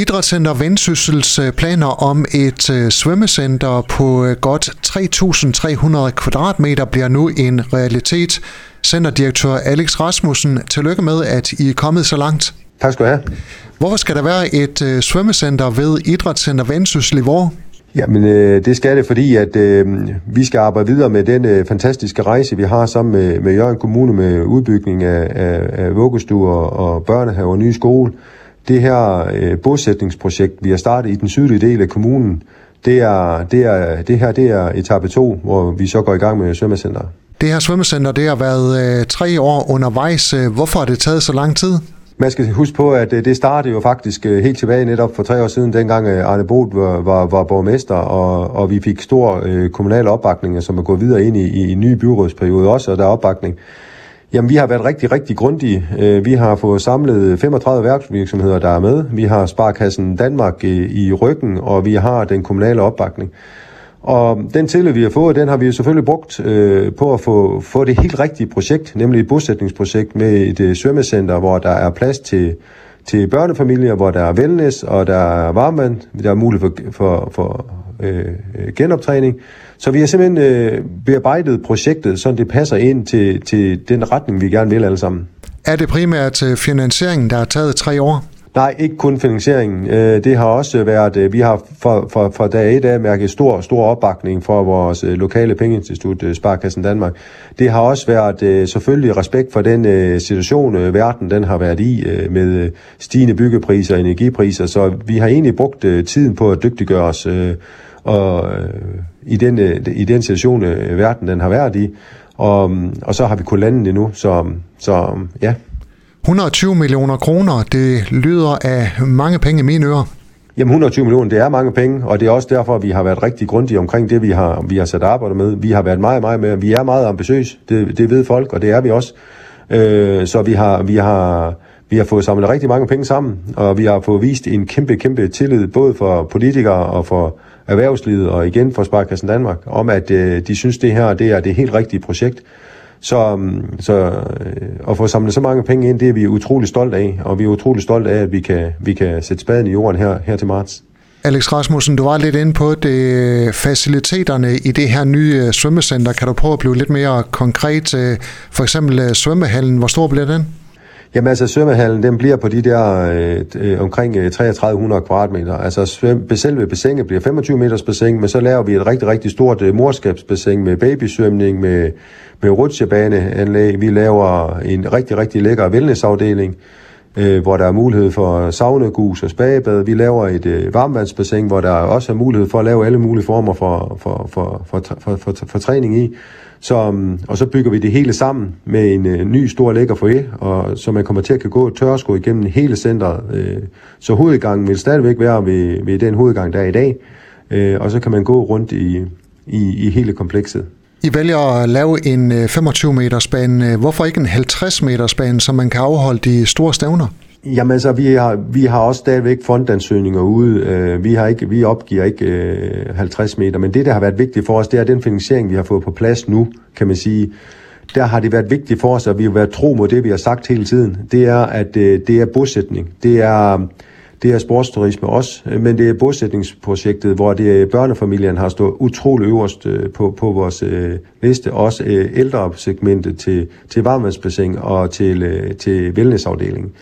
Idrætscenter Vendsyssels øh, planer om et øh, svømmecenter på øh, godt 3.300 kvadratmeter bliver nu en realitet. Centerdirektør Alex Rasmussen, tillykke med, at I er kommet så langt. Tak skal du have. Hvorfor skal der være et svømmecenter ved Idrætscenter Vendsyssel i Vore? Jamen, øh, det skal det, fordi at øh, vi skal arbejde videre med den øh, fantastiske rejse, vi har sammen med, med Jørgen Kommune med udbygning af, af, af vuggestuer og børnehaver og nye skole det her øh, bosætningsprojekt, vi har startet i den sydlige del af kommunen, det, er, det, er, det her det er etape 2, hvor vi så går i gang med svømmecenter. Det her svømmecenter, det har været øh, tre år undervejs. Hvorfor har det taget så lang tid? Man skal huske på, at øh, det startede jo faktisk øh, helt tilbage netop for tre år siden, dengang øh, Arne Bodt var, var, var borgmester, og, og vi fik stor øh, kommunal opbakning, som er gået videre ind i, i, i en ny byrådsperiode også, og der er opbakning. Jamen, vi har været rigtig, rigtig grundige. Øh, vi har fået samlet 35 værksvirksomheder, der er med. Vi har Sparkassen Danmark øh, i ryggen, og vi har den kommunale opbakning. Og den tillid, vi har fået, den har vi selvfølgelig brugt øh, på at få, få det helt rigtige projekt, nemlig et bosætningsprojekt med et øh, svømmecenter, hvor der er plads til, til børnefamilier, hvor der er wellness, og der er varmvand, der er mulighed for, for, for øh, øh, genoptræning. Så vi har simpelthen øh, bearbejdet projektet, så det passer ind til, til den retning, vi gerne vil alle sammen. Er det primært øh, finansieringen, der har taget tre år? Nej, ikke kun finansieringen. Øh, det har også været, øh, vi har fra, fra, fra dag et af mærket stor, stor opbakning for vores øh, lokale pengeinstitut, Sparkassen Danmark. Det har også været selvfølgelig respekt for den situation, verden den har været i med stigende byggepriser og energipriser, så vi har egentlig brugt tiden på at dygtiggøre os og i, den, i den situation, verden den har været i. Og, og så har vi kunnet lande det nu, så, så ja. 120 millioner kroner, det lyder af mange penge i mine ører. Jamen 120 millioner, det er mange penge, og det er også derfor, at vi har været rigtig grundige omkring det, vi har, vi har sat arbejde med. Vi har været meget, meget med, vi er meget ambitiøse, det, det ved folk, og det er vi også. Øh, så vi har, vi har, vi har fået samlet rigtig mange penge sammen, og vi har fået vist en kæmpe, kæmpe tillid, både for politikere og for, erhvervslivet og igen for Sparkassen Danmark, om at øh, de synes, det her det er det helt rigtige projekt. Så, øhm, så øh, at få samlet så mange penge ind, det er vi utrolig stolt af, og vi er utrolig stolt af, at vi kan, vi kan sætte spaden i jorden her, her til marts. Alex Rasmussen, du var lidt inde på det, faciliteterne i det her nye øh, svømmecenter. Kan du prøve at blive lidt mere konkret? Øh, for eksempel svømmehallen, hvor stor bliver den? Jamen altså, svømmehallen, den bliver på de der øh, øh omkring øh, 3300 kvadratmeter. Altså, svøm, selve bassinet bliver 25 meters bassin, men så laver vi et rigtig, rigtig stort øh, morskabsbassin med babysvømning, med, med rutsjebaneanlæg. Vi laver en rigtig, rigtig lækker wellnessafdeling, øh, hvor der er mulighed for saunagus og spagebad. Vi laver et øh, varmvandsbassin, hvor der også er mulighed for at lave alle mulige former for, for, for, for, for, for, for, for træning i. Så, mm, og så bygger vi det hele sammen med en øh, ny stor lækker foyer, og så man kommer til at kan gå tørsko igennem hele centret. Øh, så hovedgangen vil stadigvæk være ved, ved den hovedgang, der er i dag, øh, og så kan man gå rundt i, i, i hele komplekset. I vælger at lave en øh, 25 meters bane. Øh, hvorfor ikke en 50 meters bane, så man kan afholde de store stævner? Jamen altså, vi har, vi har også stadigvæk fondansøgninger ude. Øh, vi, har ikke, vi opgiver ikke 50 meter, men det, der har været vigtigt for os, det er den finansiering, vi har fået på plads nu, kan man sige. Der har det været vigtigt for os, at vi har været tro mod det, vi har sagt hele tiden. Det er, at det er bosætning. Det er, det er sportsturisme også, øh, men det er bosætningsprojektet, hvor det er børnefamilien har stået utrolig øverst øh, på, på vores øh, liste. Også øh, ældresegmentet til, til varmvandsbassin og til, øh, til wellnessafdelingen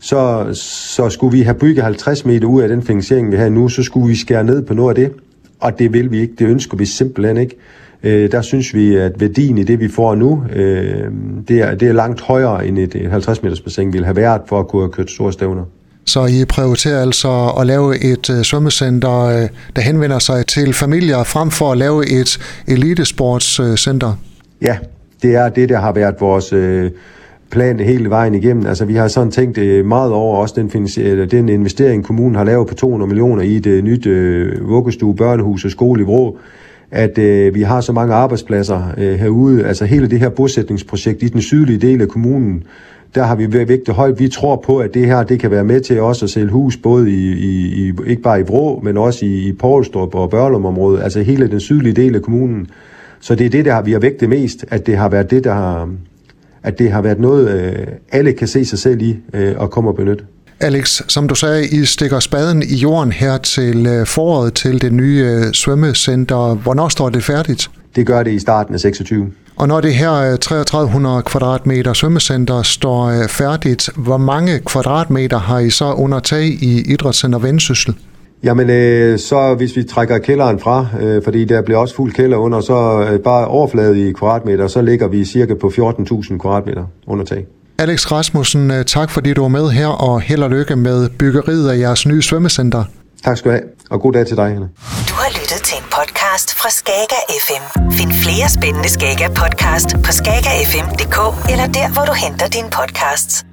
så, så skulle vi have bygget 50 meter ud af den finansiering, vi har nu, så skulle vi skære ned på noget af det, og det vil vi ikke, det ønsker vi simpelthen ikke. Øh, der synes vi, at værdien i det, vi får nu, øh, det, er, det er langt højere, end et, et 50 meters bassin ville have været for at kunne have kørt store stævner. Så I prioriterer altså at lave et øh, svømmecenter, øh, der henvender sig til familier, frem for at lave et elitesportscenter? Ja, det er det, der har været vores... Øh plan hele vejen igennem. Altså, vi har sådan tænkt øh, meget over også den, den investering, kommunen har lavet på 200 millioner i et uh, nyt uh, vuggestue, børnehus og skole i Vrå, at uh, vi har så mange arbejdspladser øh, herude. Altså hele det her bosætningsprojekt i den sydlige del af kommunen, der har vi vægtet højt. Vi tror på, at det her det kan være med til også at sælge hus, både i, i, i ikke bare i Vrå, men også i, i Poulstrup og Børlum-området, altså hele den sydlige del af kommunen. Så det er det, der har, vi har vægtet mest, at det har været det, der har, at det har været noget, øh, alle kan se sig selv i øh, og komme og benytte. Alex, som du sagde, I stikker spaden i jorden her til øh, foråret til det nye øh, svømmecenter. Hvornår står det færdigt? Det gør det i starten af 26. Og når det her 3300 kvadratmeter svømmecenter står færdigt, hvor mange kvadratmeter har I så under tag i Idrætscenter Vendsyssel? Jamen, øh, så hvis vi trækker kælderen fra, øh, fordi der bliver også fuld kælder under, så øh, bare overflade i kvadratmeter, så ligger vi cirka på 14.000 kvadratmeter under tag. Alex Rasmussen, øh, tak fordi du var med her, og held og lykke med byggeriet af jeres nye svømmecenter. Tak skal du have, og god dag til dig, Hanna. Har lyttet til en podcast fra Skager FM. Find flere spændende Skager podcast på skagerfm.dk eller der, hvor du henter dine podcasts.